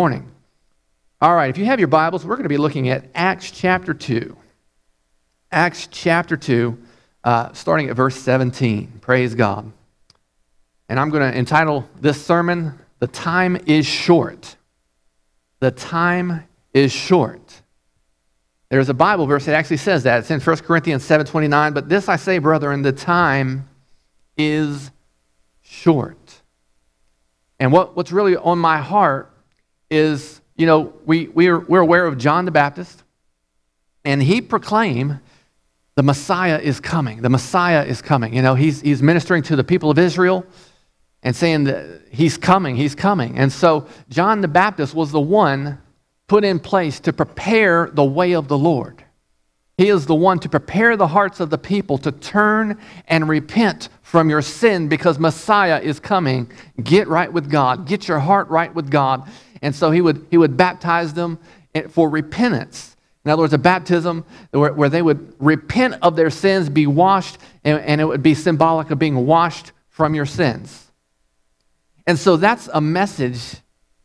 morning. All right, if you have your Bibles, we're going to be looking at Acts chapter 2. Acts chapter 2, uh, starting at verse 17. Praise God. And I'm going to entitle this sermon, The Time is Short. The Time is Short. There's a Bible verse that actually says that. It's in 1 Corinthians 7.29. But this I say, brethren, the time is short. And what, what's really on my heart is, you know, we, we're, we're aware of John the Baptist, and he proclaimed the Messiah is coming. The Messiah is coming. You know, he's, he's ministering to the people of Israel and saying that he's coming, he's coming. And so John the Baptist was the one put in place to prepare the way of the Lord. He is the one to prepare the hearts of the people to turn and repent from your sin because Messiah is coming. Get right with God. Get your heart right with God. And so he would, he would baptize them for repentance. In other words, a baptism where, where they would repent of their sins, be washed, and, and it would be symbolic of being washed from your sins. And so that's a message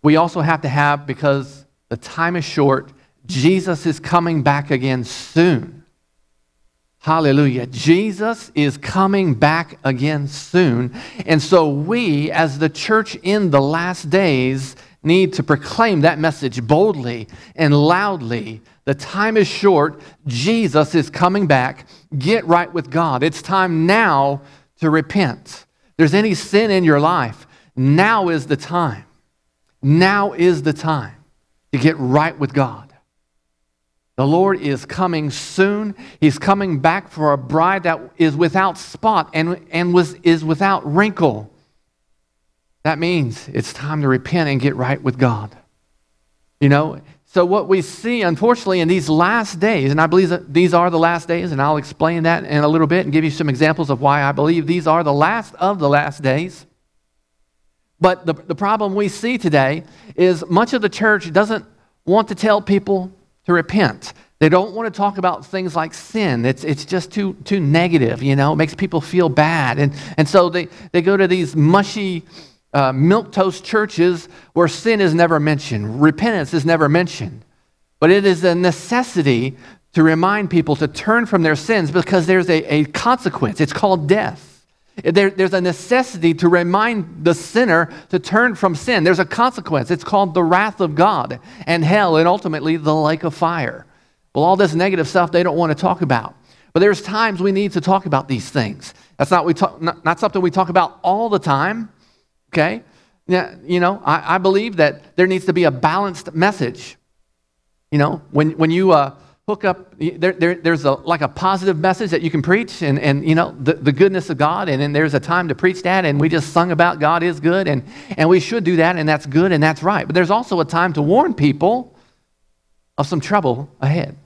we also have to have because the time is short. Jesus is coming back again soon. Hallelujah. Jesus is coming back again soon. And so we, as the church in the last days, need to proclaim that message boldly and loudly. The time is short. Jesus is coming back. Get right with God. It's time now to repent. If there's any sin in your life, now is the time. Now is the time to get right with God. The Lord is coming soon. He's coming back for a bride that is without spot and, and was, is without wrinkle. That means it's time to repent and get right with God. You know, so what we see, unfortunately, in these last days, and I believe that these are the last days, and I'll explain that in a little bit and give you some examples of why I believe these are the last of the last days. But the, the problem we see today is much of the church doesn't want to tell people to repent. They don't want to talk about things like sin. It's, it's just too, too negative, you know, it makes people feel bad. And, and so they, they go to these mushy, uh, milk toast churches where sin is never mentioned, repentance is never mentioned. But it is a necessity to remind people to turn from their sins because there's a, a consequence. It's called death. There, there's a necessity to remind the sinner to turn from sin. There's a consequence. It's called the wrath of God and hell and ultimately the lake of fire. Well, all this negative stuff they don't want to talk about. But there's times we need to talk about these things. That's not, we talk, not, not something we talk about all the time, Okay? Yeah, you know, I, I believe that there needs to be a balanced message. You know, when, when you uh, hook up, there, there, there's a, like a positive message that you can preach and, and you know, the, the goodness of God, and then there's a time to preach that, and we just sung about God is good, and, and we should do that, and that's good, and that's right. But there's also a time to warn people of some trouble ahead.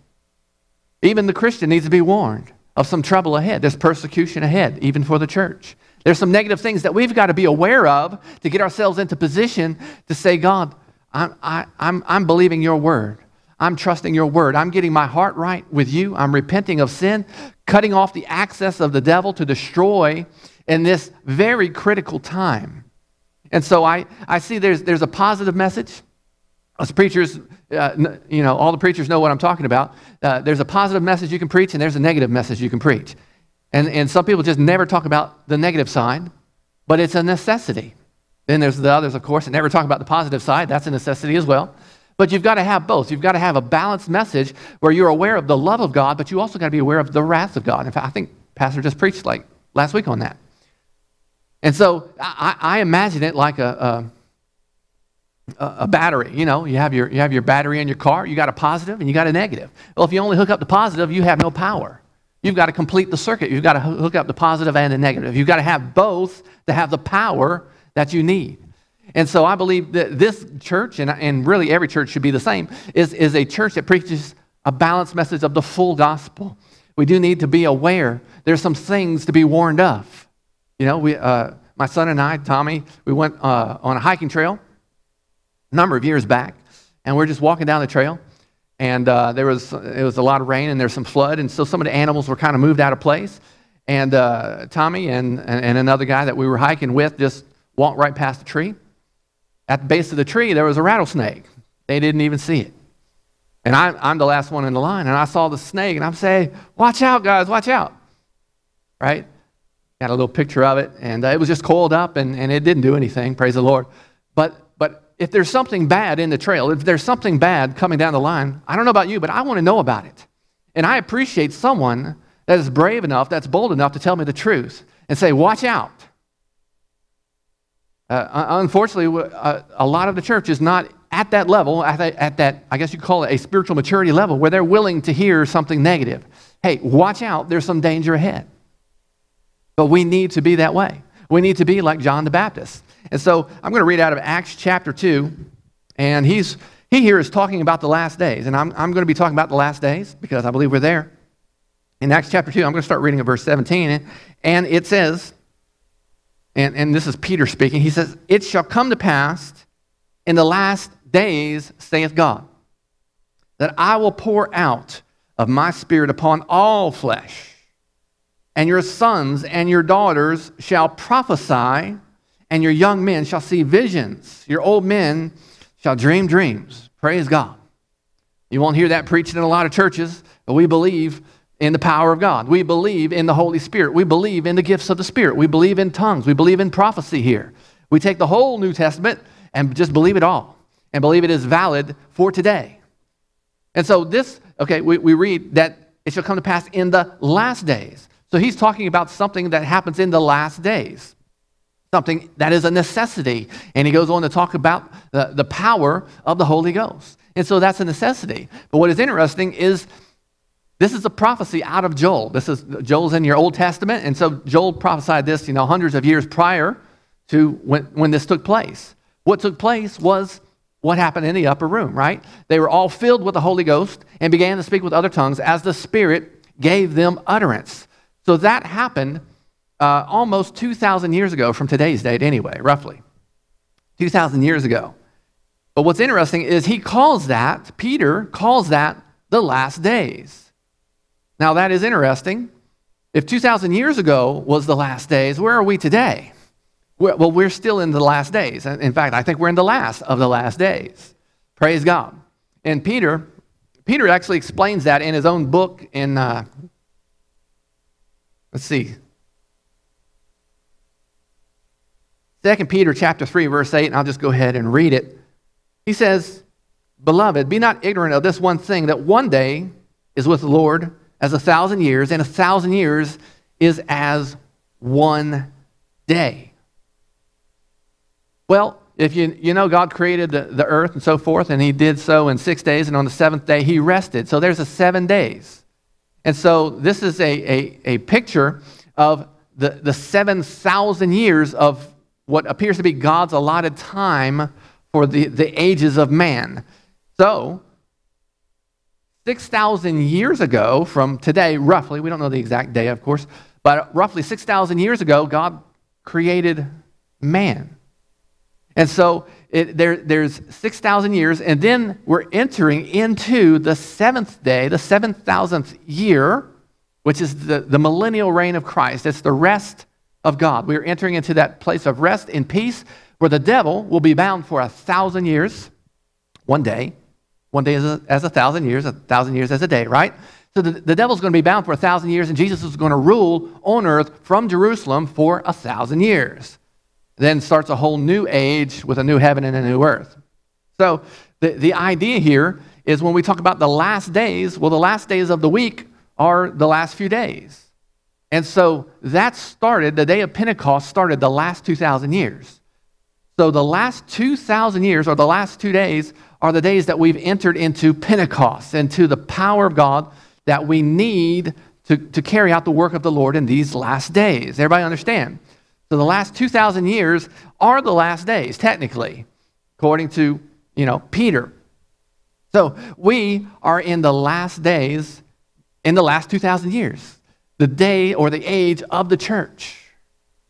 Even the Christian needs to be warned of some trouble ahead. There's persecution ahead, even for the church. There's some negative things that we've got to be aware of to get ourselves into position to say, God, I'm, I, am i I'm believing your word. I'm trusting your word. I'm getting my heart right with you. I'm repenting of sin, cutting off the access of the devil to destroy in this very critical time. And so I, I see there's, there's a positive message. As preachers, uh, you know, all the preachers know what I'm talking about. Uh, there's a positive message you can preach, and there's a negative message you can preach. And, and some people just never talk about the negative side, but it's a necessity. Then there's the others, of course, that never talk about the positive side. That's a necessity as well. But you've got to have both. You've got to have a balanced message where you're aware of the love of God, but you also got to be aware of the wrath of God. In fact, I think Pastor just preached like last week on that. And so I, I imagine it like a, a, a, battery. You know, you have, your, you have your battery in your car, you got a positive and you got a negative. Well, if you only hook up the positive, you have no power. You've got to complete the circuit. You've got to hook up the positive and the negative. You've got to have both to have the power that you need. And so I believe that this church, and, and really every church should be the same, is, is a church that preaches a balanced message of the full gospel. We do need to be aware. There's some things to be warned of. You know, we, uh, my son and I, Tommy, we went uh, on a hiking trail a number of years back, and we're just walking down the trail, and uh, there was it was a lot of rain and there's some flood, and so some of the animals were kind of moved out of place. And uh, Tommy and, and another guy that we were hiking with just walked right past the tree. At the base of the tree, there was a rattlesnake They didn't even see it. And I'm, I'm the last one in the line, and I saw the snake, and I'm saying, Watch out, guys, watch out. Right? Got a little picture of it, and uh, it was just coiled up, and, and it didn't do anything, praise the Lord. But if there's something bad in the trail, if there's something bad coming down the line, I don't know about you, but I want to know about it. And I appreciate someone that is brave enough, that's bold enough to tell me the truth and say, Watch out. Uh, unfortunately, uh, a lot of the church is not at that level, at that, at that, I guess you call it a spiritual maturity level, where they're willing to hear something negative. Hey, watch out, there's some danger ahead. But we need to be that way. We need to be like John the Baptist. And so I'm going to read out of Acts chapter 2, and he's, he here is talking about the last days. And I'm, I'm going to be talking about the last days because I believe we're there. In Acts chapter 2, I'm going to start reading at verse 17, and it says, and, and this is Peter speaking, he says, It shall come to pass in the last days, saith God, that I will pour out of my spirit upon all flesh, and your sons and your daughters shall prophesy, and your young men shall see visions, your old men shall dream dreams. Praise God. You won't hear that preached in a lot of churches, but we believe in the power of God. We believe in the Holy Spirit. We believe in the gifts of the Spirit. We believe in tongues. We believe in prophecy here. We take the whole New Testament and just believe it all and believe it is valid for today. And so, this, okay, we, we read that it shall come to pass in the last days. So, he's talking about something that happens in the last days, something that is a necessity. And he goes on to talk about the, the power of the Holy Ghost. And so, that's a necessity. But what is interesting is this is a prophecy out of Joel. This is Joel's in your Old Testament. And so, Joel prophesied this, you know, hundreds of years prior to when, when this took place. What took place was what happened in the upper room, right? They were all filled with the Holy Ghost and began to speak with other tongues as the Spirit gave them utterance. So that happened uh, almost 2,000 years ago from today's date, anyway, roughly. 2,000 years ago. But what's interesting is he calls that, Peter calls that the last days. Now, that is interesting. If 2,000 years ago was the last days, where are we today? well, we're still in the last days. In fact, I think we're in the last of the last days. Praise God. And Peter, Peter actually explains that in his own book in, uh, let's see, 2 Peter chapter 3, verse 8, and I'll just go ahead and read it. He says, Beloved, be not ignorant of this one thing, that one day is with the Lord as a thousand years, and a thousand years is as one day. Well, if you, you know God created the, the earth and so forth, and he did so in six days, and on the seventh day he rested. So there's a seven days. And so this is a, a, a picture of the, the 7,000 years of what appears to be God's allotted time for the, the ages of man. So, 6,000 years ago from today, roughly, we don't know the exact day, of course, but roughly 6,000 years ago, God created man. And so it, there, there's 6,000 years, and then we're entering into the seventh day, the 7,000th year, which is the, the millennial reign of Christ. It's the rest of God. We're entering into that place of rest in peace where the devil will be bound for a thousand years, one day. One day as a, as a thousand years, a thousand years as a day, right? So the, the devil's going to be bound for a thousand years, and Jesus is going to rule on earth from Jerusalem for a thousand years then starts a whole new age with a new heaven and a new earth. So the, the idea here is when we talk about the last days, well, the last days of the week are the last few days. And so that started, the day of Pentecost started the last 2,000 years. So the last 2,000 years, or the last two days, are the days that we've entered into Pentecost, into the power of God that we need to, to carry out the work of the Lord in these last days. Everybody understand? So the last 2,000 years are the last days, technically, according to, you know, Peter. So we are in the last days, in the last 2,000 years, the day or the age of the church,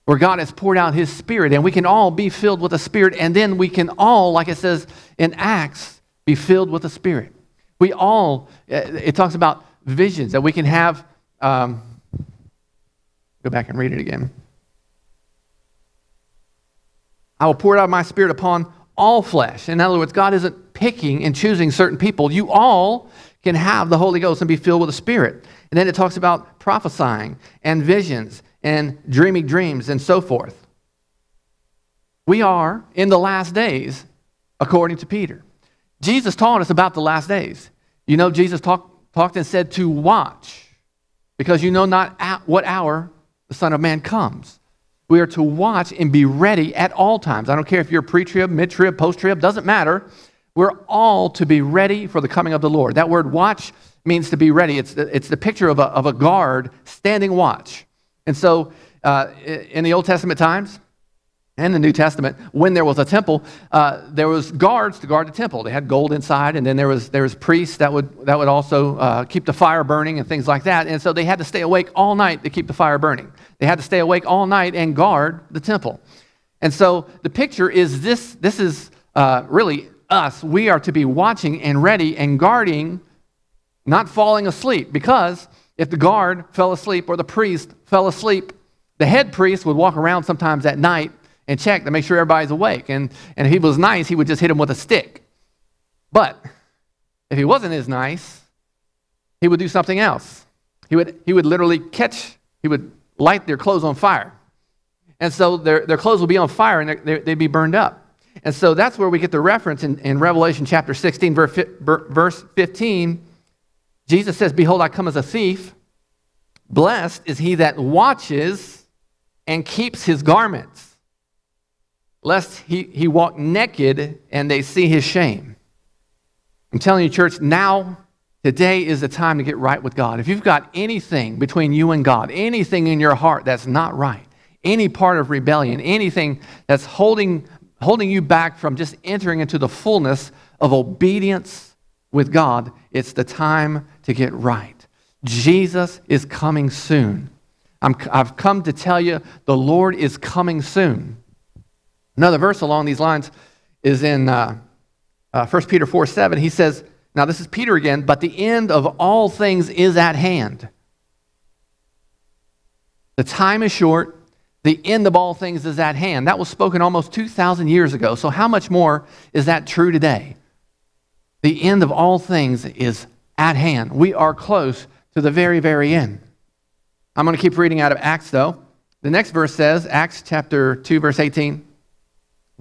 where God has poured out his spirit, and we can all be filled with the spirit, and then we can all, like it says in Acts, be filled with the spirit. We all, it talks about visions that we can have. Um, go back and read it again. I will pour out my spirit upon all flesh. In other words, God isn't picking and choosing certain people. You all can have the Holy Ghost and be filled with the Spirit. And then it talks about prophesying and visions and dreaming dreams and so forth. We are in the last days, according to Peter. Jesus taught us about the last days. You know, Jesus talk, talked and said to watch because you know not at what hour the Son of Man comes. We are to watch and be ready at all times. I don't care if you're pre trib, mid trib, post trib, doesn't matter. We're all to be ready for the coming of the Lord. That word watch means to be ready. It's the, it's the picture of a, of a guard standing watch. And so uh, in the Old Testament times, and the New Testament, when there was a temple, uh, there was guards to guard the temple. They had gold inside, and then there was there was priests that would that would also uh, keep the fire burning and things like that. And so they had to stay awake all night to keep the fire burning. They had to stay awake all night and guard the temple. And so the picture is this: this is uh, really us. We are to be watching and ready and guarding, not falling asleep, because if the guard fell asleep or the priest fell asleep, the head priest would walk around sometimes at night and check to make sure everybody's awake. And, and if he was nice, he would just hit him with a stick. But if he wasn't as nice, he would do something else. He would, he would literally catch, he would light their clothes on fire. And so their, their clothes would be on fire and they'd be burned up. And so that's where we get the reference in, in Revelation chapter 16, verse 15. Jesus says, Behold, I come as a thief. Blessed is he that watches and keeps his garments lest he, he walk naked and they see his shame. I'm telling you, church, now, today is the time to get right with God. If you've got anything between you and God, anything in your heart that's not right, any part of rebellion, anything that's holding, holding you back from just entering into the fullness of obedience with God, it's the time to get right. Jesus is coming soon. i have come to tell you the Lord is coming soon. Another verse along these lines is in uh, uh, 1 Peter 4 7. He says, Now this is Peter again, but the end of all things is at hand. The time is short. The end of all things is at hand. That was spoken almost 2,000 years ago. So, how much more is that true today? The end of all things is at hand. We are close to the very, very end. I'm going to keep reading out of Acts, though. The next verse says, Acts chapter 2, verse 18.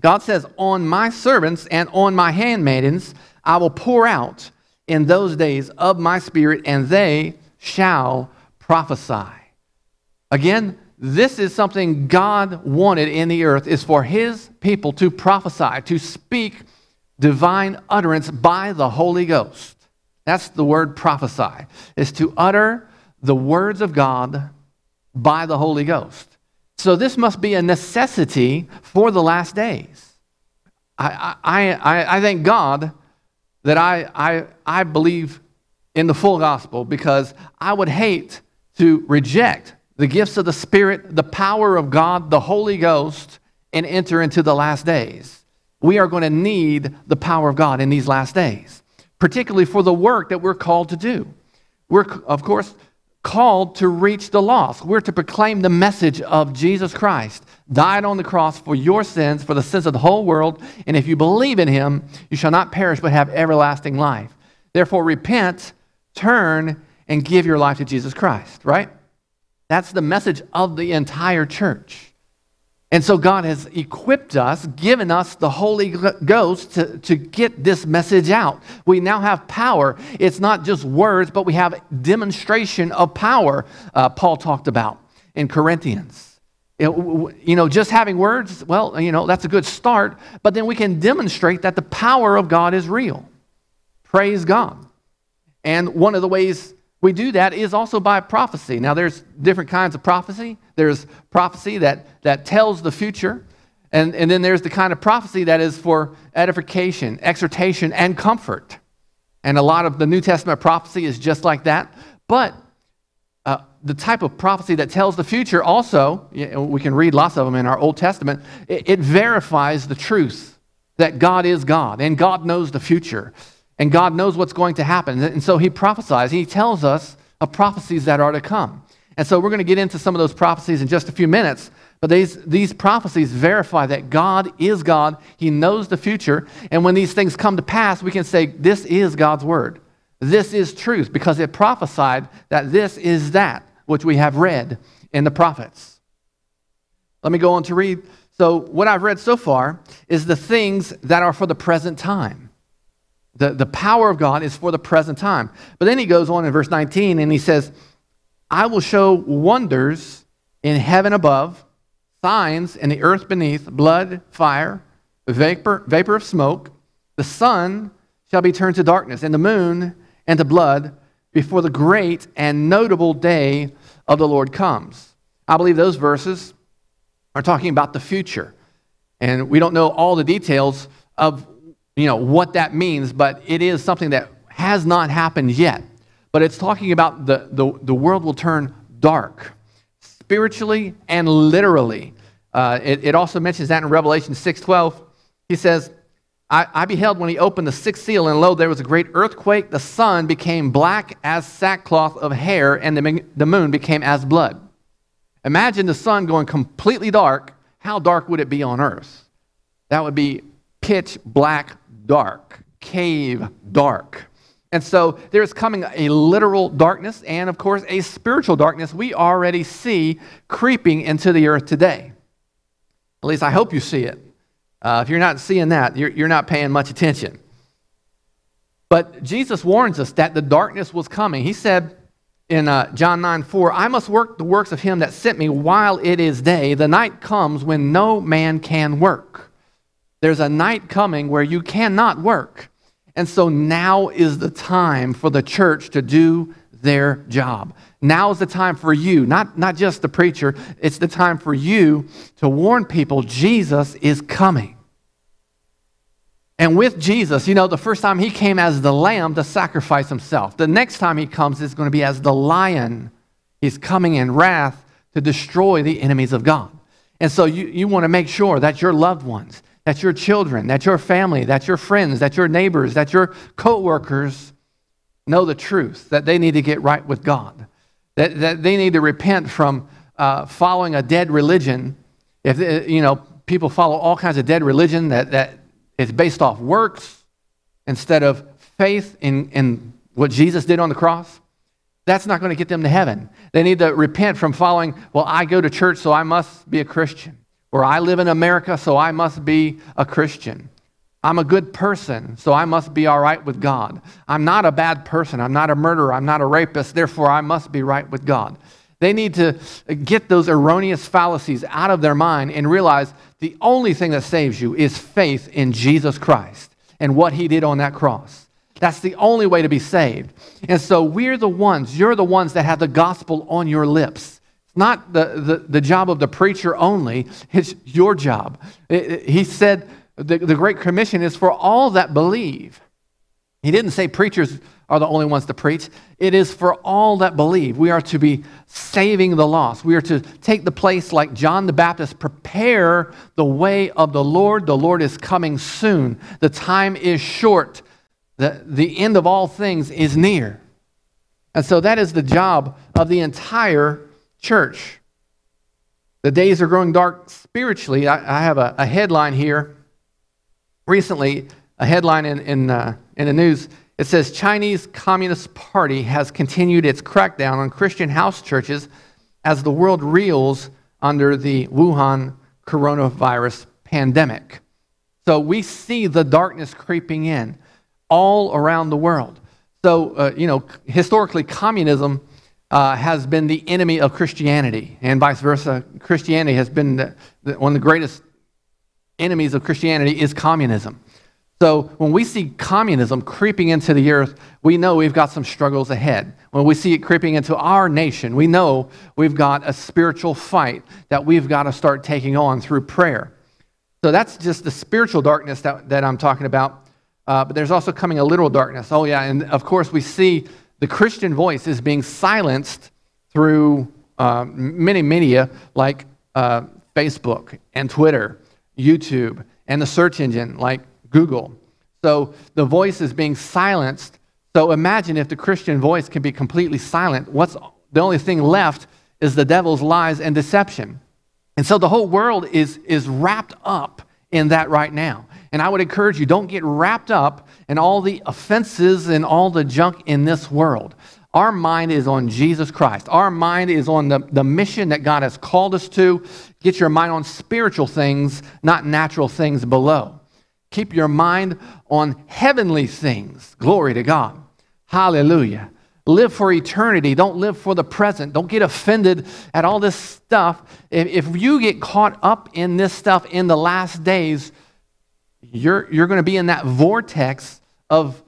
God says, On my servants and on my handmaidens I will pour out in those days of my spirit, and they shall prophesy. Again, this is something God wanted in the earth is for his people to prophesy, to speak divine utterance by the Holy Ghost. That's the word prophesy, is to utter the words of God by the Holy Ghost. So this must be a necessity for the last days. I, I, I, I thank God that I, I, I believe in the full gospel because I would hate to reject the gifts of the Spirit, the power of God, the Holy Ghost, and enter into the last days. We are going to need the power of God in these last days, particularly for the work that we're called to do. We're, of course, called to reach the lost. We're to proclaim the message of Jesus Christ, died on the cross for your sins, for the sins of the whole world. And if you believe in him, you shall not perish but have everlasting life. Therefore, repent, turn, and give your life to Jesus Christ, right? That's the message of the entire church. And so God has equipped us, given us the Holy Ghost to, to get this message out. We now have power. It's not just words, but we have demonstration of power, uh, Paul talked about in Corinthians. It, you know, just having words, well, you know, that's a good start, but then we can demonstrate that the power of God is real. Praise God. And one of the ways we do that is also by prophecy. Now, there's different kinds of prophecy. There's prophecy that, that tells the future, and, and then there's the kind of prophecy that is for edification, exhortation, and comfort. And a lot of the New Testament prophecy is just like that. But uh, the type of prophecy that tells the future also, we can read lots of them in our Old Testament, it, it verifies the truth that God is God and God knows the future and God knows what's going to happen. And so he prophesies, he tells us of prophecies that are to come. And so we're going to get into some of those prophecies in just a few minutes. But these, these prophecies verify that God is God. He knows the future. And when these things come to pass, we can say, This is God's word. This is truth because it prophesied that this is that which we have read in the prophets. Let me go on to read. So, what I've read so far is the things that are for the present time. The, the power of God is for the present time. But then he goes on in verse 19 and he says, I will show wonders in heaven above signs in the earth beneath blood, fire, vapor, vapor of smoke. The sun shall be turned to darkness, and the moon and blood before the great and notable day of the Lord comes. I believe those verses are talking about the future. And we don't know all the details of you know, what that means, but it is something that has not happened yet. But it's talking about the, the, the world will turn dark spiritually and literally. Uh, it, it, also mentions that in Revelation 6.12. He says, I, I beheld when he opened the sixth seal, and lo, there was a great earthquake. The sun became black as sackcloth of hair, and the, the moon became as blood. Imagine the sun going completely dark. How dark would it be on earth? That would be pitch black dark, cave dark. And so there's coming a literal darkness and, of course, a spiritual darkness we already see creeping into the earth today. At least I hope you see it. Uh, if you're not seeing that, you're, you're not paying much attention. But Jesus warns us that the darkness was coming. He said in uh, John 9 4, I must work the works of him that sent me while it is day. The night comes when no man can work. There's a night coming where you cannot work. And so now is the time for the church to do their job. Now is the time for you, not, not just the preacher, it's the time for you to warn people Jesus is coming. And with Jesus, you know, the first time he came as the lamb to sacrifice himself. The next time he comes is going to be as the lion. He's coming in wrath to destroy the enemies of God. And so you, you want to make sure that your loved ones, that's your children, that's your family, that's your friends, that's your neighbors, that's your coworkers know the truth, that they need to get right with God, that, that they need to repent from uh, following a dead religion. If uh, you know people follow all kinds of dead religion that, that is based off works instead of faith in, in what Jesus did on the cross, that's not going to get them to heaven. They need to repent from following, well, I go to church, so I must be a Christian. Or I live in America, so I must be a Christian. I'm a good person, so I must be all right with God. I'm not a bad person. I'm not a murderer. I'm not a rapist. Therefore, I must be right with God. They need to get those erroneous fallacies out of their mind and realize the only thing that saves you is faith in Jesus Christ and what he did on that cross. That's the only way to be saved. And so we're the ones, you're the ones that have the gospel on your lips not the, the, the job of the preacher only, it's your job. It, it, he said the, the Great Commission is for all that believe. He didn't say preachers are the only ones to preach. It is for all that believe. We are to be saving the lost. We are to take the place like John the Baptist, prepare the way of the Lord. The Lord is coming soon. The time is short. The, the end of all things is near. And so that is the job of the entire church. The days are growing dark spiritually. I, I have a, a, headline here. Recently, a headline in, in, uh, in the news. It says Chinese Communist Party has continued its crackdown on Christian house churches as the world reels under the Wuhan coronavirus pandemic. So we see the darkness creeping in all around the world. So, uh, you know, historically, communism uh, has been the enemy of Christianity, and vice versa. Christianity has been the, the, one of the greatest enemies of Christianity is communism. So when we see communism creeping into the earth, we know we've got some struggles ahead. When we see it creeping into our nation, we know we've got a spiritual fight that we've got to start taking on through prayer. So that's just the spiritual darkness that, that I'm talking about. Uh, but there's also coming a literal darkness. Oh, yeah. And of course, we see the Christian voice is being silenced through uh, many media like uh, Facebook and Twitter, YouTube, and the search engine like Google. So the voice is being silenced. So imagine if the Christian voice can be completely silent. What's the only thing left is the devil's lies and deception. And so the whole world is, is wrapped up in that right now. And I would encourage you, don't get wrapped up in all the offenses and all the junk in this world. Our mind is on Jesus Christ. Our mind is on the, the mission that God has called us to. Get your mind on spiritual things, not natural things below. Keep your mind on heavenly things. Glory to God. Hallelujah. Live for eternity. Don't live for the present. Don't get offended at all this stuff. If, if you get caught up in this stuff in the last days, you're, you're going to be in that vortex of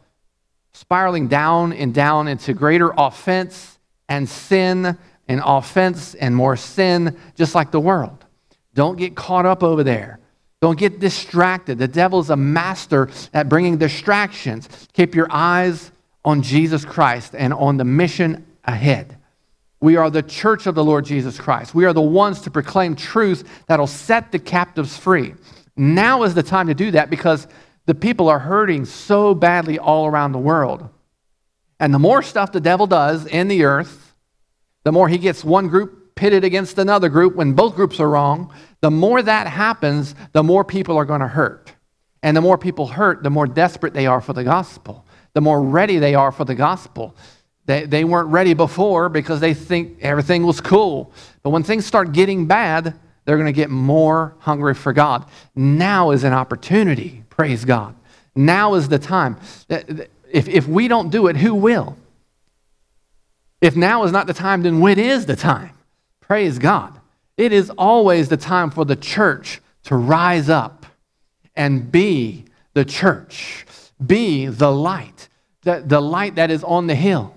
spiraling down and down into greater offense and sin and offense and more sin, just like the world. Don't get caught up over there. Don't get distracted. The devil's a master at bringing distractions. Keep your eyes on Jesus Christ and on the mission ahead. We are the church of the Lord Jesus Christ. We are the ones to proclaim truth that'll set the captives free. Now is the time to do that because the people are hurting so badly all around the world. And the more stuff the devil does in the earth, the more he gets one group pitted against another group when both groups are wrong, the more that happens, the more people are going to hurt. And the more people hurt, the more desperate they are for the gospel the more ready they are for the gospel. They, they weren't ready before because they think everything was cool. But when things start getting bad, they're going to get more hungry for God. Now is an opportunity, praise God. Now is the time. Uh, uh, if, if we don't do it, who will? If now is not the time, then when is the time? Praise God. It is always the time for the church to rise up and be the church. Be the light, the, the light that is on the hill.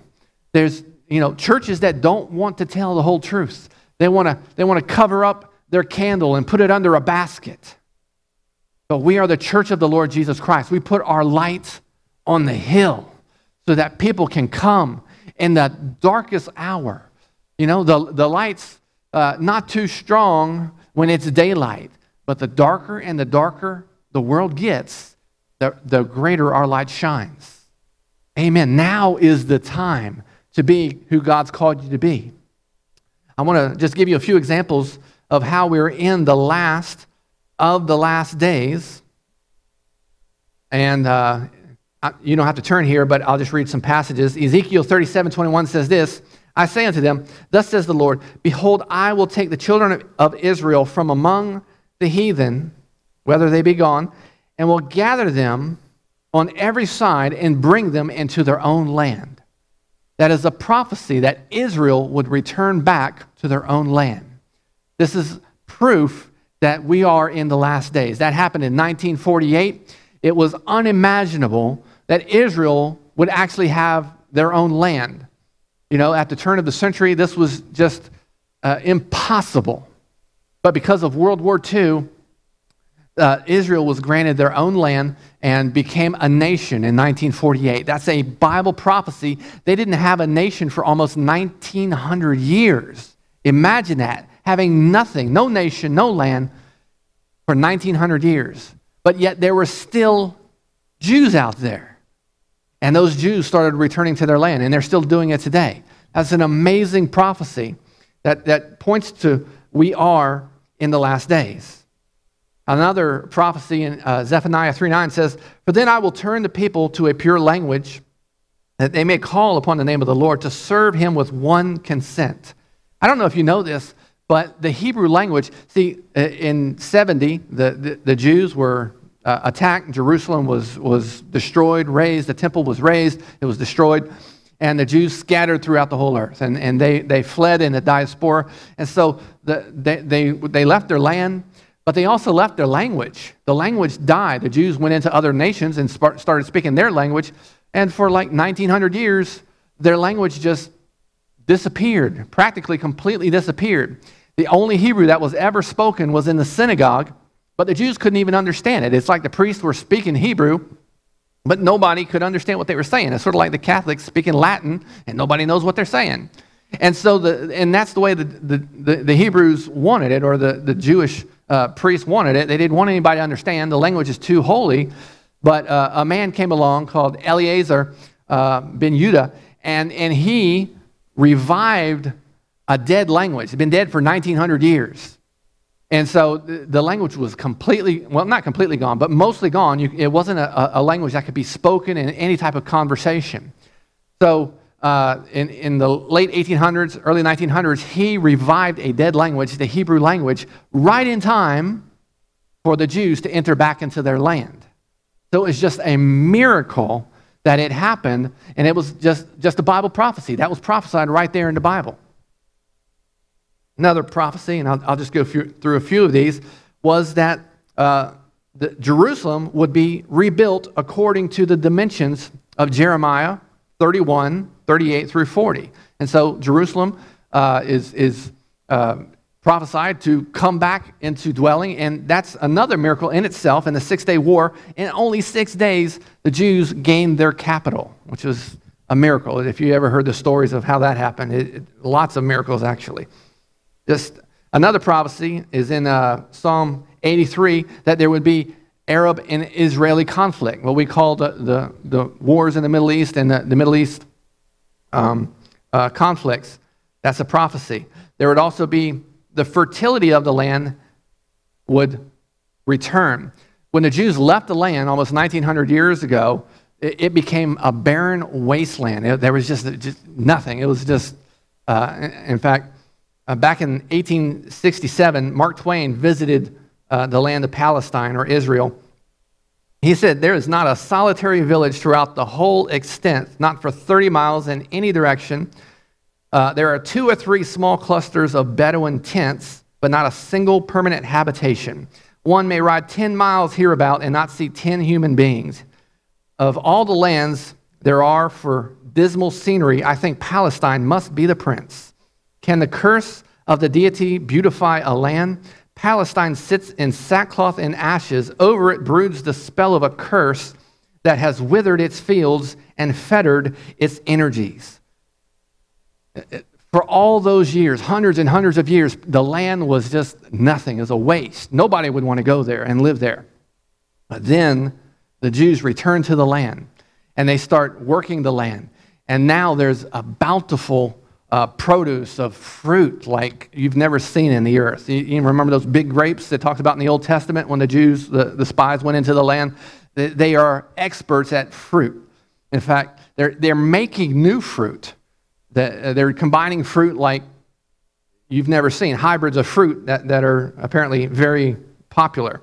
There's, you know, churches that don't want to tell the whole truth. They want to they want to cover up their candle and put it under a basket. But we are the church of the Lord Jesus Christ. We put our light on the hill so that people can come in the darkest hour. You know, the, the light's uh, not too strong when it's daylight, but the darker and the darker the world gets, the, the greater our light shines. Amen. Now is the time to be who God's called you to be. I want to just give you a few examples of how we're in the last of the last days. And uh, you don't have to turn here, but I'll just read some passages. Ezekiel 37 21 says this I say unto them, Thus says the Lord, Behold, I will take the children of Israel from among the heathen, whether they be gone, and will gather them on every side and bring them into their own land. That is a prophecy that Israel would return back to their own land. This is proof that we are in the last days. That happened in 1948. It was unimaginable that Israel would actually have their own land. You know, at the turn of the century, this was just uh, impossible. But because of World War II, uh, Israel was granted their own land and became a nation in 1948. That's a Bible prophecy. They didn't have a nation for almost 1900 years. Imagine that, having nothing, no nation, no land for 1900 years. But yet there were still Jews out there. And those Jews started returning to their land, and they're still doing it today. That's an amazing prophecy that, that points to we are in the last days. Another prophecy in uh, Zephaniah 3 9 says, For then I will turn the people to a pure language, that they may call upon the name of the Lord to serve him with one consent. I don't know if you know this, but the Hebrew language, see, uh, in 70, the, the, the Jews were uh, attacked, Jerusalem was, was destroyed, razed, the temple was razed, it was destroyed, and the Jews scattered throughout the whole earth, and, and they, they fled in the diaspora. And so the, they, they, they left their land but they also left their language. The language died. The Jews went into other nations and started speaking their language. And for like 1900 years, their language just disappeared, practically completely disappeared. The only Hebrew that was ever spoken was in the synagogue, but the Jews couldn't even understand it. It's like the priests were speaking Hebrew, but nobody could understand what they were saying. It's sort of like the Catholics speaking Latin, and nobody knows what they're saying. And so, the, and that's the way the, the, the, the Hebrews wanted it, or the, the Jewish uh, priests wanted it. They didn't want anybody to understand. The language is too holy. But uh, a man came along called Eliezer uh, ben Judah, and, and he revived a dead language. It had been dead for 1900 years. And so the language was completely, well, not completely gone, but mostly gone. You, it wasn't a, a, language that could be spoken in any type of conversation. So uh, in, in the late 1800s, early 1900s, he revived a dead language, the Hebrew language, right in time for the Jews to enter back into their land. So it was just a miracle that it happened, and it was just, just a Bible prophecy. That was prophesied right there in the Bible. Another prophecy, and I'll, I'll just go through a few of these, was that uh, the, Jerusalem would be rebuilt according to the dimensions of Jeremiah 31, 38 through 40. And so Jerusalem uh, is, is uh, prophesied to come back into dwelling, and that's another miracle in itself. In the Six Day War, in only six days, the Jews gained their capital, which was a miracle. If you ever heard the stories of how that happened, it, it, lots of miracles actually. Just another prophecy is in uh, Psalm 83 that there would be Arab and Israeli conflict, what we call the, the, the wars in the Middle East and the, the Middle East um, uh, conflicts. That's a prophecy. There would also be the fertility of the land would return. When the Jews left the land almost 1900 years ago, it, it became a barren wasteland. It, there was just, just nothing. It was just, uh, in fact, uh, back in 1867, Mark Twain visited uh, the land of Palestine or Israel. He said, There is not a solitary village throughout the whole extent, not for 30 miles in any direction. Uh, there are two or three small clusters of Bedouin tents, but not a single permanent habitation. One may ride 10 miles hereabout and not see 10 human beings. Of all the lands there are for dismal scenery, I think Palestine must be the prince. Can the curse of the deity beautify a land? Palestine sits in sackcloth and ashes. Over it broods the spell of a curse that has withered its fields and fettered its energies. For all those years, hundreds and hundreds of years, the land was just nothing, it was a waste. Nobody would want to go there and live there. But then the Jews return to the land and they start working the land. And now there's a bountiful uh, produce of fruit like you've never seen in the earth. You, you, remember those big grapes that talked about in the Old Testament when the Jews, the, the spies went into the land? They, they are experts at fruit. In fact, they're, they're making new fruit. Uh, they're combining fruit like you've never seen, hybrids of fruit that, that are apparently very popular.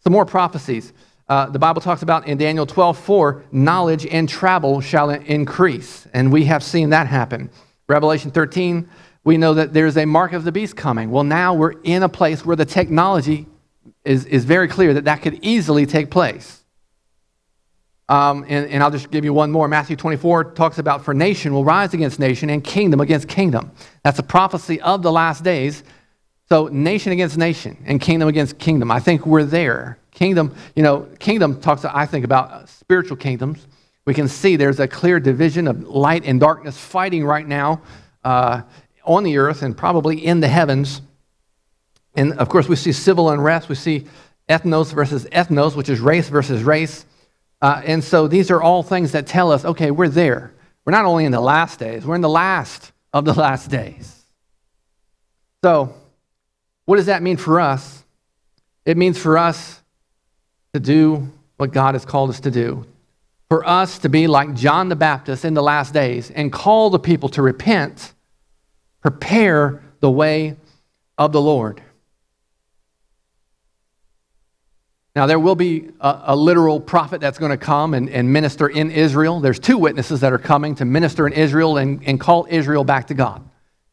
Some more prophecies. Uh, the Bible talks about in Daniel 12, 4, knowledge and travel shall increase. And we have seen that happen. Revelation 13, we know that there's a mark of the beast coming. Well, now we're in a place where the technology is, is very clear that that could easily take place. Um, and, and I'll just give you one more. Matthew 24 talks about for nation will rise against nation and kingdom against kingdom. That's a prophecy of the last days. So nation against nation and kingdom against kingdom. I think we're there. Kingdom, you know, kingdom talks, I think, about spiritual kingdoms we can see there's a clear division of light and darkness fighting right now uh, on the earth and probably in the heavens. And of course, we see civil unrest. We see ethnos versus ethnos, which is race versus race. Uh, and so these are all things that tell us okay, we're there. We're not only in the last days, we're in the last of the last days. So, what does that mean for us? It means for us to do what God has called us to do, for us to be like John the Baptist in the last days and call the people to repent, prepare the way of the Lord. Now, there will be a, a literal prophet that's going to come and, and, minister in Israel. There's two witnesses that are coming to minister in Israel and, and call Israel back to God.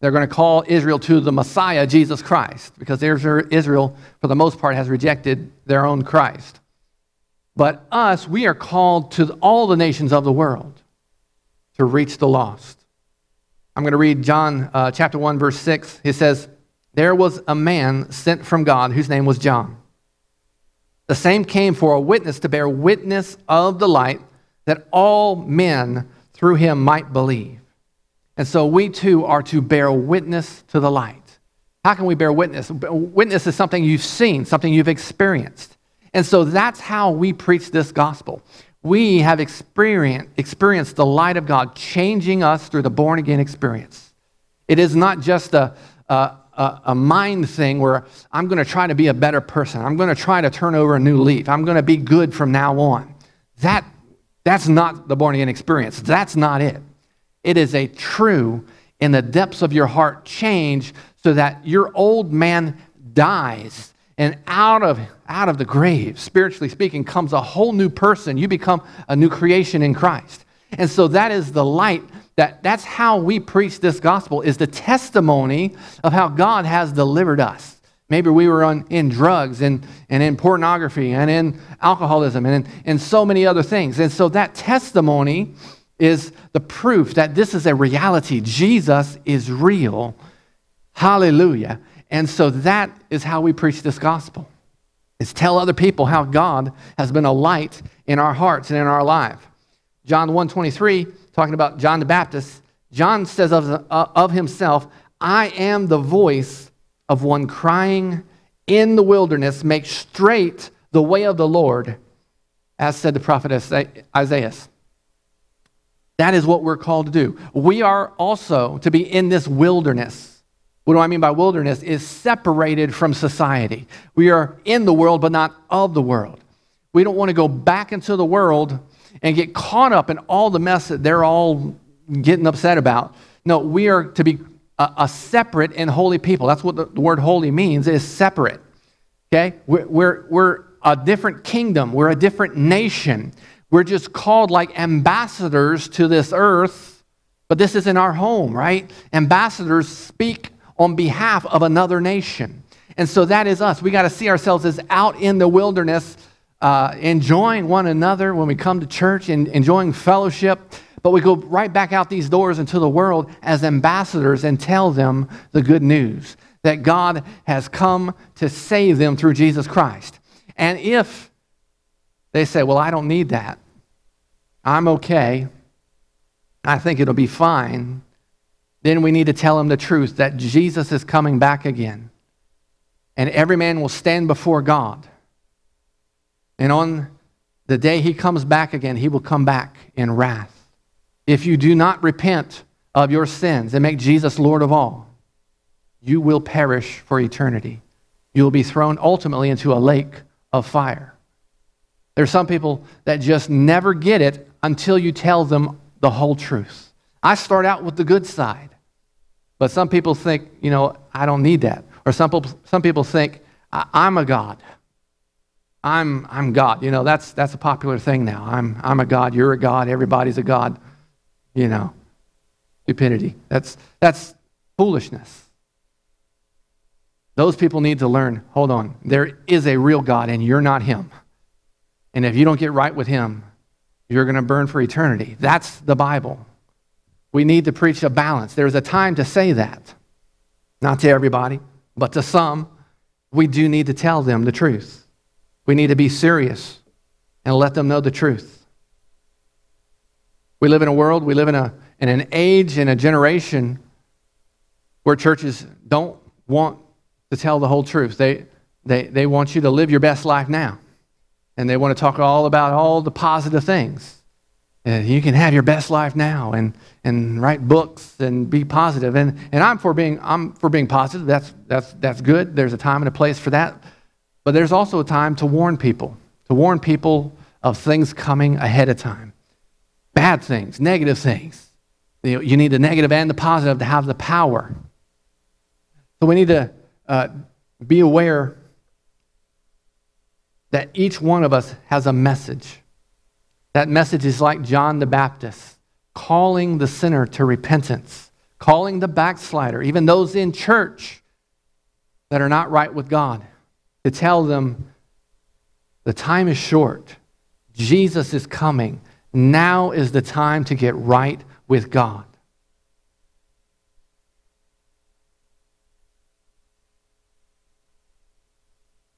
They're going to call Israel to the Messiah, Jesus Christ, because Israel, for the most part, has rejected their own Christ. But us, we are called to all the nations of the world to reach the lost. I'm going to read John uh, chapter 1, verse 6. He says, There was a man sent from God whose name was John. The same came for a witness to bear witness of the light that all men through him might believe. And so we too are to bear witness to the light. How can we bear witness? Witness is something you've seen, something you've experienced. And so that's how we preach this gospel. We have experienced, experienced the light of God changing us through the born again experience. It is not just a, a, a, mind thing where I'm going to try to be a better person. I'm going to try to turn over a new leaf. I'm going to be good from now on. That, that's not the born again experience. That's not it. It is a true, in the depths of your heart, change so that your old man dies and out of, out of the grave, spiritually speaking, comes a whole new person. You become a new creation in Christ. And so that is the light that that's how we preach this gospel is the testimony of how God has delivered us. Maybe we were on, in drugs and, and in pornography and in alcoholism and in, in so many other things. And so that testimony is the proof that this is a reality. Jesus is real. Hallelujah. And so that is how we preach this gospel. Is tell other people how God has been a light in our hearts and in our life. John 1:23 talking about John the Baptist, John says of, uh, of himself, I am the voice of one crying in the wilderness, make straight the way of the Lord, as said the prophet Isaiah. That is what we're called to do. We are also to be in this wilderness. What do I mean by wilderness? Is separated from society. We are in the world, but not of the world. We don't want to go back into the world and get caught up in all the mess that they're all getting upset about. No, we are to be a, a separate and holy people. That's what the, the, word holy means, is separate. Okay? We're, we're, we're a different kingdom. We're a different nation. We're just called like ambassadors to this earth, but this isn't our home, right? Ambassadors speak on behalf of another nation. And so that is us. We got to see ourselves as out in the wilderness uh, enjoying one another when we come to church and enjoying fellowship, but we go right back out these doors into the world as ambassadors and tell them the good news that God has come to save them through Jesus Christ. And if they say, Well, I don't need that, I'm okay, I think it'll be fine, then we need to tell them the truth that Jesus is coming back again. And every man will stand before God and on the day he comes back again, he will come back in wrath. If you do not repent of your sins and make Jesus Lord of all, you will perish for eternity. You will be thrown ultimately into a lake of fire. There are some people that just never get it until you tell them the whole truth. I start out with the good side, but some people think, you know, I don't need that. Or some people, some people think, I'm a God. I'm, I'm God. You know, that's, that's a popular thing now. I'm, I'm a God. You're a God. Everybody's a God. You know, stupidity. That's, that's foolishness. Those people need to learn hold on, there is a real God, and you're not Him. And if you don't get right with Him, you're going to burn for eternity. That's the Bible. We need to preach a balance. There's a time to say that. Not to everybody, but to some, we do need to tell them the truth. We need to be serious and let them know the truth. We live in a world, we live in, a, in an age, in a generation where churches don't want to tell the whole truth. They, they, they want you to live your best life now. And they want to talk all about all the positive things. And you can have your best life now and, and write books and be positive. And, and I'm, for being, I'm for being positive. That's, that's, that's good. There's a time and a place for that. But there's also a time to warn people, to warn people of things coming ahead of time. Bad things, negative things. You, know, you need the negative and the positive to have the power. So we need to uh, be aware that each one of us has a message. That message is like John the Baptist, calling the sinner to repentance, calling the backslider, even those in church that are not right with God to tell them the time is short. Jesus is coming. Now is the time to get right with God.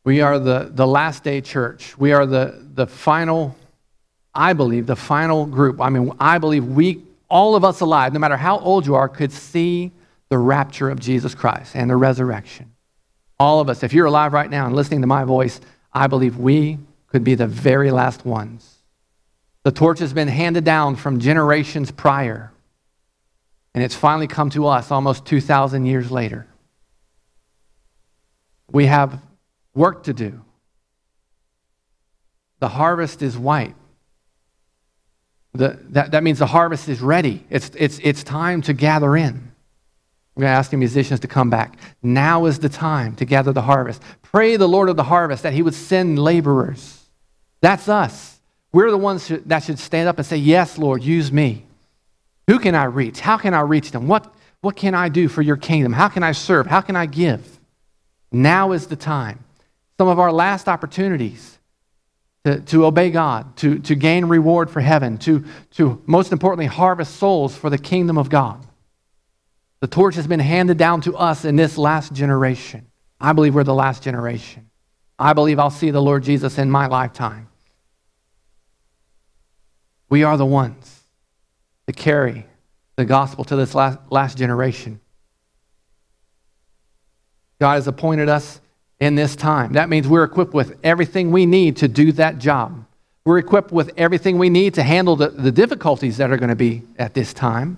We are the, the last day church. We are the, the final, I believe, the final group. I mean, I believe we, all of us alive, no matter how old you are, could see the rapture of Jesus Christ and the resurrection. All of us, if you're alive right now and listening to my voice, I believe we could be the very last ones. The torch has been handed down from generations prior, and it's finally come to us almost 2,000 years later. We have work to do. The harvest is white. The, that, that means the harvest is ready. It's, it's, it's time to gather in. I'm going to ask the musicians to come back. Now is the time to gather the harvest. Pray the Lord of the harvest that he would send laborers. That's us. We're the ones that should stand up and say, Yes, Lord, use me. Who can I reach? How can I reach them? What, what can I do for your kingdom? How can I serve? How can I give? Now is the time. Some of our last opportunities to, to obey God, to, to gain reward for heaven, to, to most importantly, harvest souls for the kingdom of God. The torch has been handed down to us in this last generation. I believe we're the last generation. I believe I'll see the Lord Jesus in my lifetime. We are the ones to carry the gospel to this last, last generation. God has appointed us in this time. That means we're equipped with everything we need to do that job. We're equipped with everything we need to handle the, the difficulties that are going to be at this time.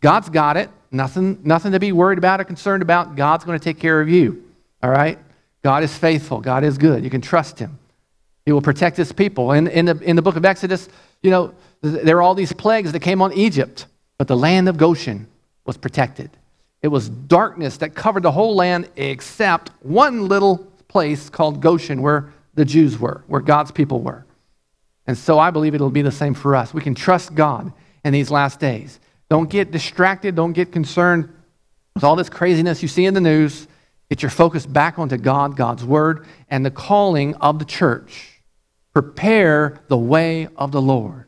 God's got it. Nothing, nothing to be worried about or concerned about. God's going to take care of you. All right? God is faithful. God is good. You can trust him. He will protect his people. In, in, the, in the book of Exodus, you know, there are all these plagues that came on Egypt, but the land of Goshen was protected. It was darkness that covered the whole land except one little place called Goshen where the Jews were, where God's people were. And so I believe it'll be the same for us. We can trust God in these last days. Don't get distracted. Don't get concerned with all this craziness you see in the news. Get your focus back onto God, God's word, and the calling of the church. Prepare the way of the Lord.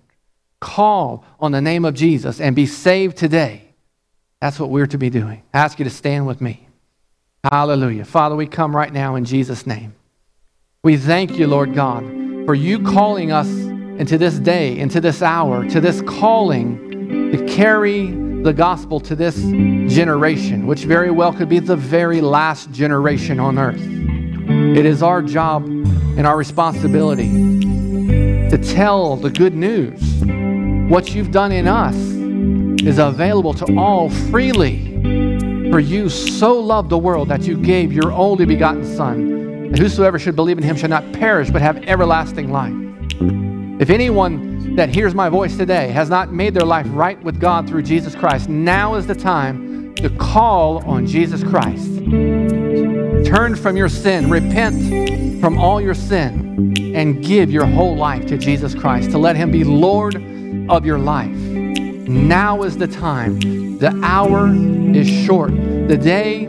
Call on the name of Jesus and be saved today. That's what we're to be doing. I ask you to stand with me. Hallelujah. Father, we come right now in Jesus' name. We thank you, Lord God, for you calling us into this day, into this hour, to this calling to carry the gospel to this generation, which very well could be the very last generation on earth. It is our job and our responsibility to tell the good news. What you've done in us is available to all freely. For you so loved the world that you gave your only begotten Son, whosoever should believe in him shall not perish but have everlasting life. If anyone that hears my voice today has not made their life right with God through Jesus Christ, now is the time to call on Jesus Christ. Turn from your sin, repent from all your sin, and give your whole life to Jesus Christ, to let Him be Lord of your life. Now is the time. The hour is short. The day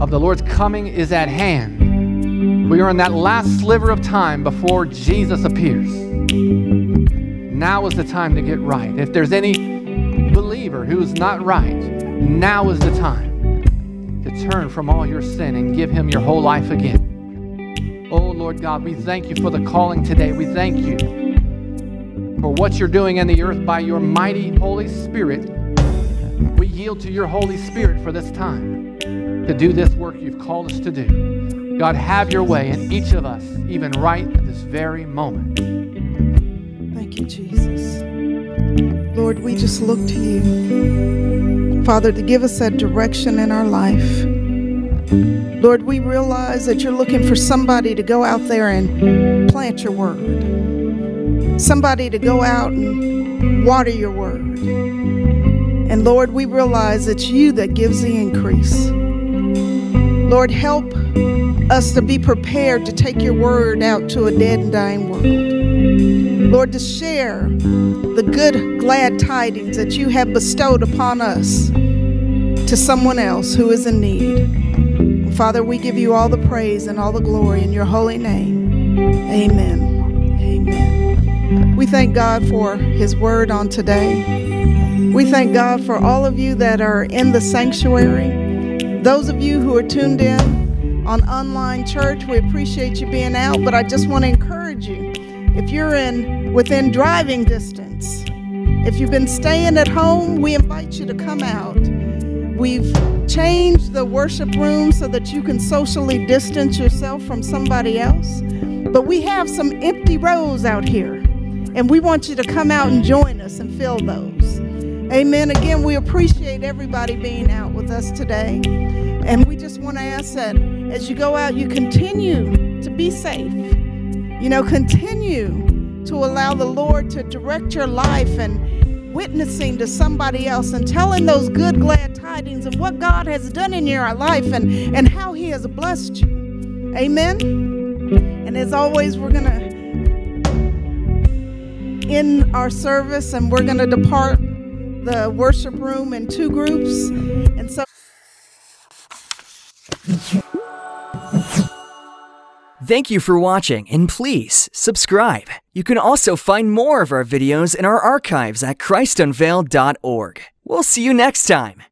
of the Lord's coming is at hand. We are in that last sliver of time before Jesus appears. Now is the time to get right. If there's any believer who is not right, now is the time to turn from all your sin and give him your whole life again. Oh, Lord God, we thank you for the calling today. We thank you for what you're doing in the earth by your mighty Holy Spirit. We yield to your Holy Spirit for this time to do this work you've called us to do. God, have your way in each of us, even right at this very moment Thank you, Jesus. Lord, we just look to you, Father, to give us that direction in our life. Lord, we realize that you're looking for somebody to go out there and plant your word, somebody to go out and water your word. And Lord, we realize it's you that gives the increase. Lord, help us to be prepared to take your word out to a dead and dying world. Lord, to share the good, glad tidings that you have bestowed upon us to someone else who is in need. Father, we give you all the praise and all the glory in your holy name. Amen. Amen. We thank God for his word on today. We thank God for all of you that are in the sanctuary. Those of you who are tuned in on online church, we appreciate you being out, but I just want to encourage you if you're in within driving distance, if you've been staying at home, we invite you to come out. We've changed the worship room so that you can socially distance yourself from somebody else. But we have some empty rows out here, and we want you to come out and join us and fill those. Amen. Again, we appreciate everybody being out with us today. And we just want to ask that as you go out, you continue to be safe. You know, continue to allow the Lord to direct your life and witnessing to somebody else and telling those good, glad tidings of what God has done in your life and, and how He has blessed you. Amen. And as always, we're going to end our service and we're going to depart the worship room in two groups. And so. Thank you for watching and please subscribe. You can also find more of our videos in our archives at christunveiled.org. We'll see you next time.